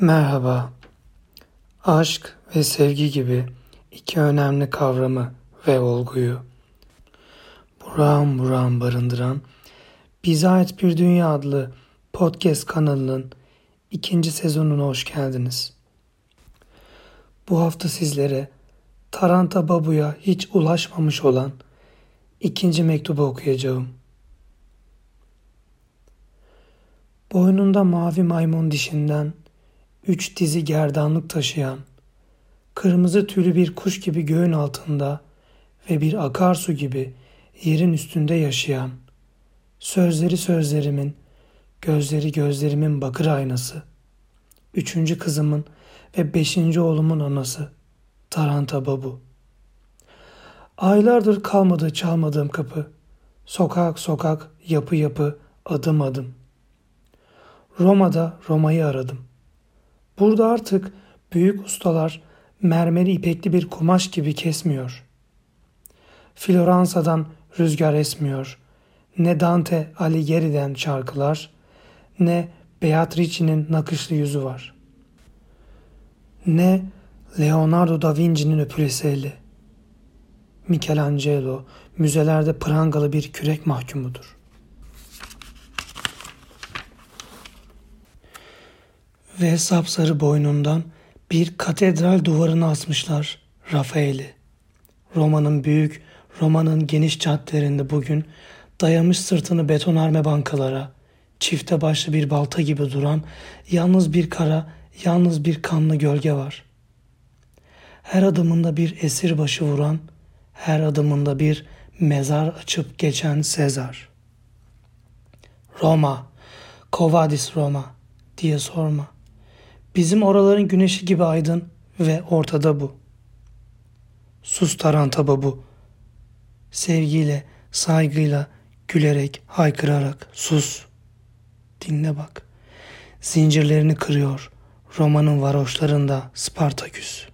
Merhaba. Aşk ve sevgi gibi iki önemli kavramı ve olguyu buram buram barındıran Bize Ait Bir Dünya adlı podcast kanalının ikinci sezonuna hoş geldiniz. Bu hafta sizlere Taranta Babu'ya hiç ulaşmamış olan ikinci mektubu okuyacağım. Boynunda mavi maymun dişinden üç dizi gerdanlık taşıyan, kırmızı tüylü bir kuş gibi göğün altında ve bir akarsu gibi yerin üstünde yaşayan, sözleri sözlerimin, gözleri gözlerimin bakır aynası, üçüncü kızımın ve beşinci oğlumun anası, Taranta Babu. Aylardır kalmadı çalmadığım kapı, sokak sokak, yapı yapı, adım adım. Roma'da Roma'yı aradım.'' Burada artık büyük ustalar mermeri ipekli bir kumaş gibi kesmiyor. Floransa'dan rüzgar esmiyor. Ne Dante Alighieri'den şarkılar, ne Beatrice'nin nakışlı yüzü var. Ne Leonardo da Vinci'nin öpülesi eli. Michelangelo müzelerde prangalı bir kürek mahkumudur. Ve sapsarı boynundan bir katedral duvarına asmışlar Rafael'i. Roma'nın büyük, Roma'nın geniş caddelerinde bugün dayamış sırtını betonarme bankalara, çifte başlı bir balta gibi duran yalnız bir kara, yalnız bir kanlı gölge var. Her adımında bir esir başı vuran, her adımında bir mezar açıp geçen Sezar. Roma, Kovadis Roma diye sorma. Bizim oraların güneşi gibi aydın ve ortada bu. Sus tarantaba bu. Sevgiyle, saygıyla, gülerek, haykırarak sus. Dinle bak. Zincirlerini kırıyor. Romanın varoşlarında Spartaküs.''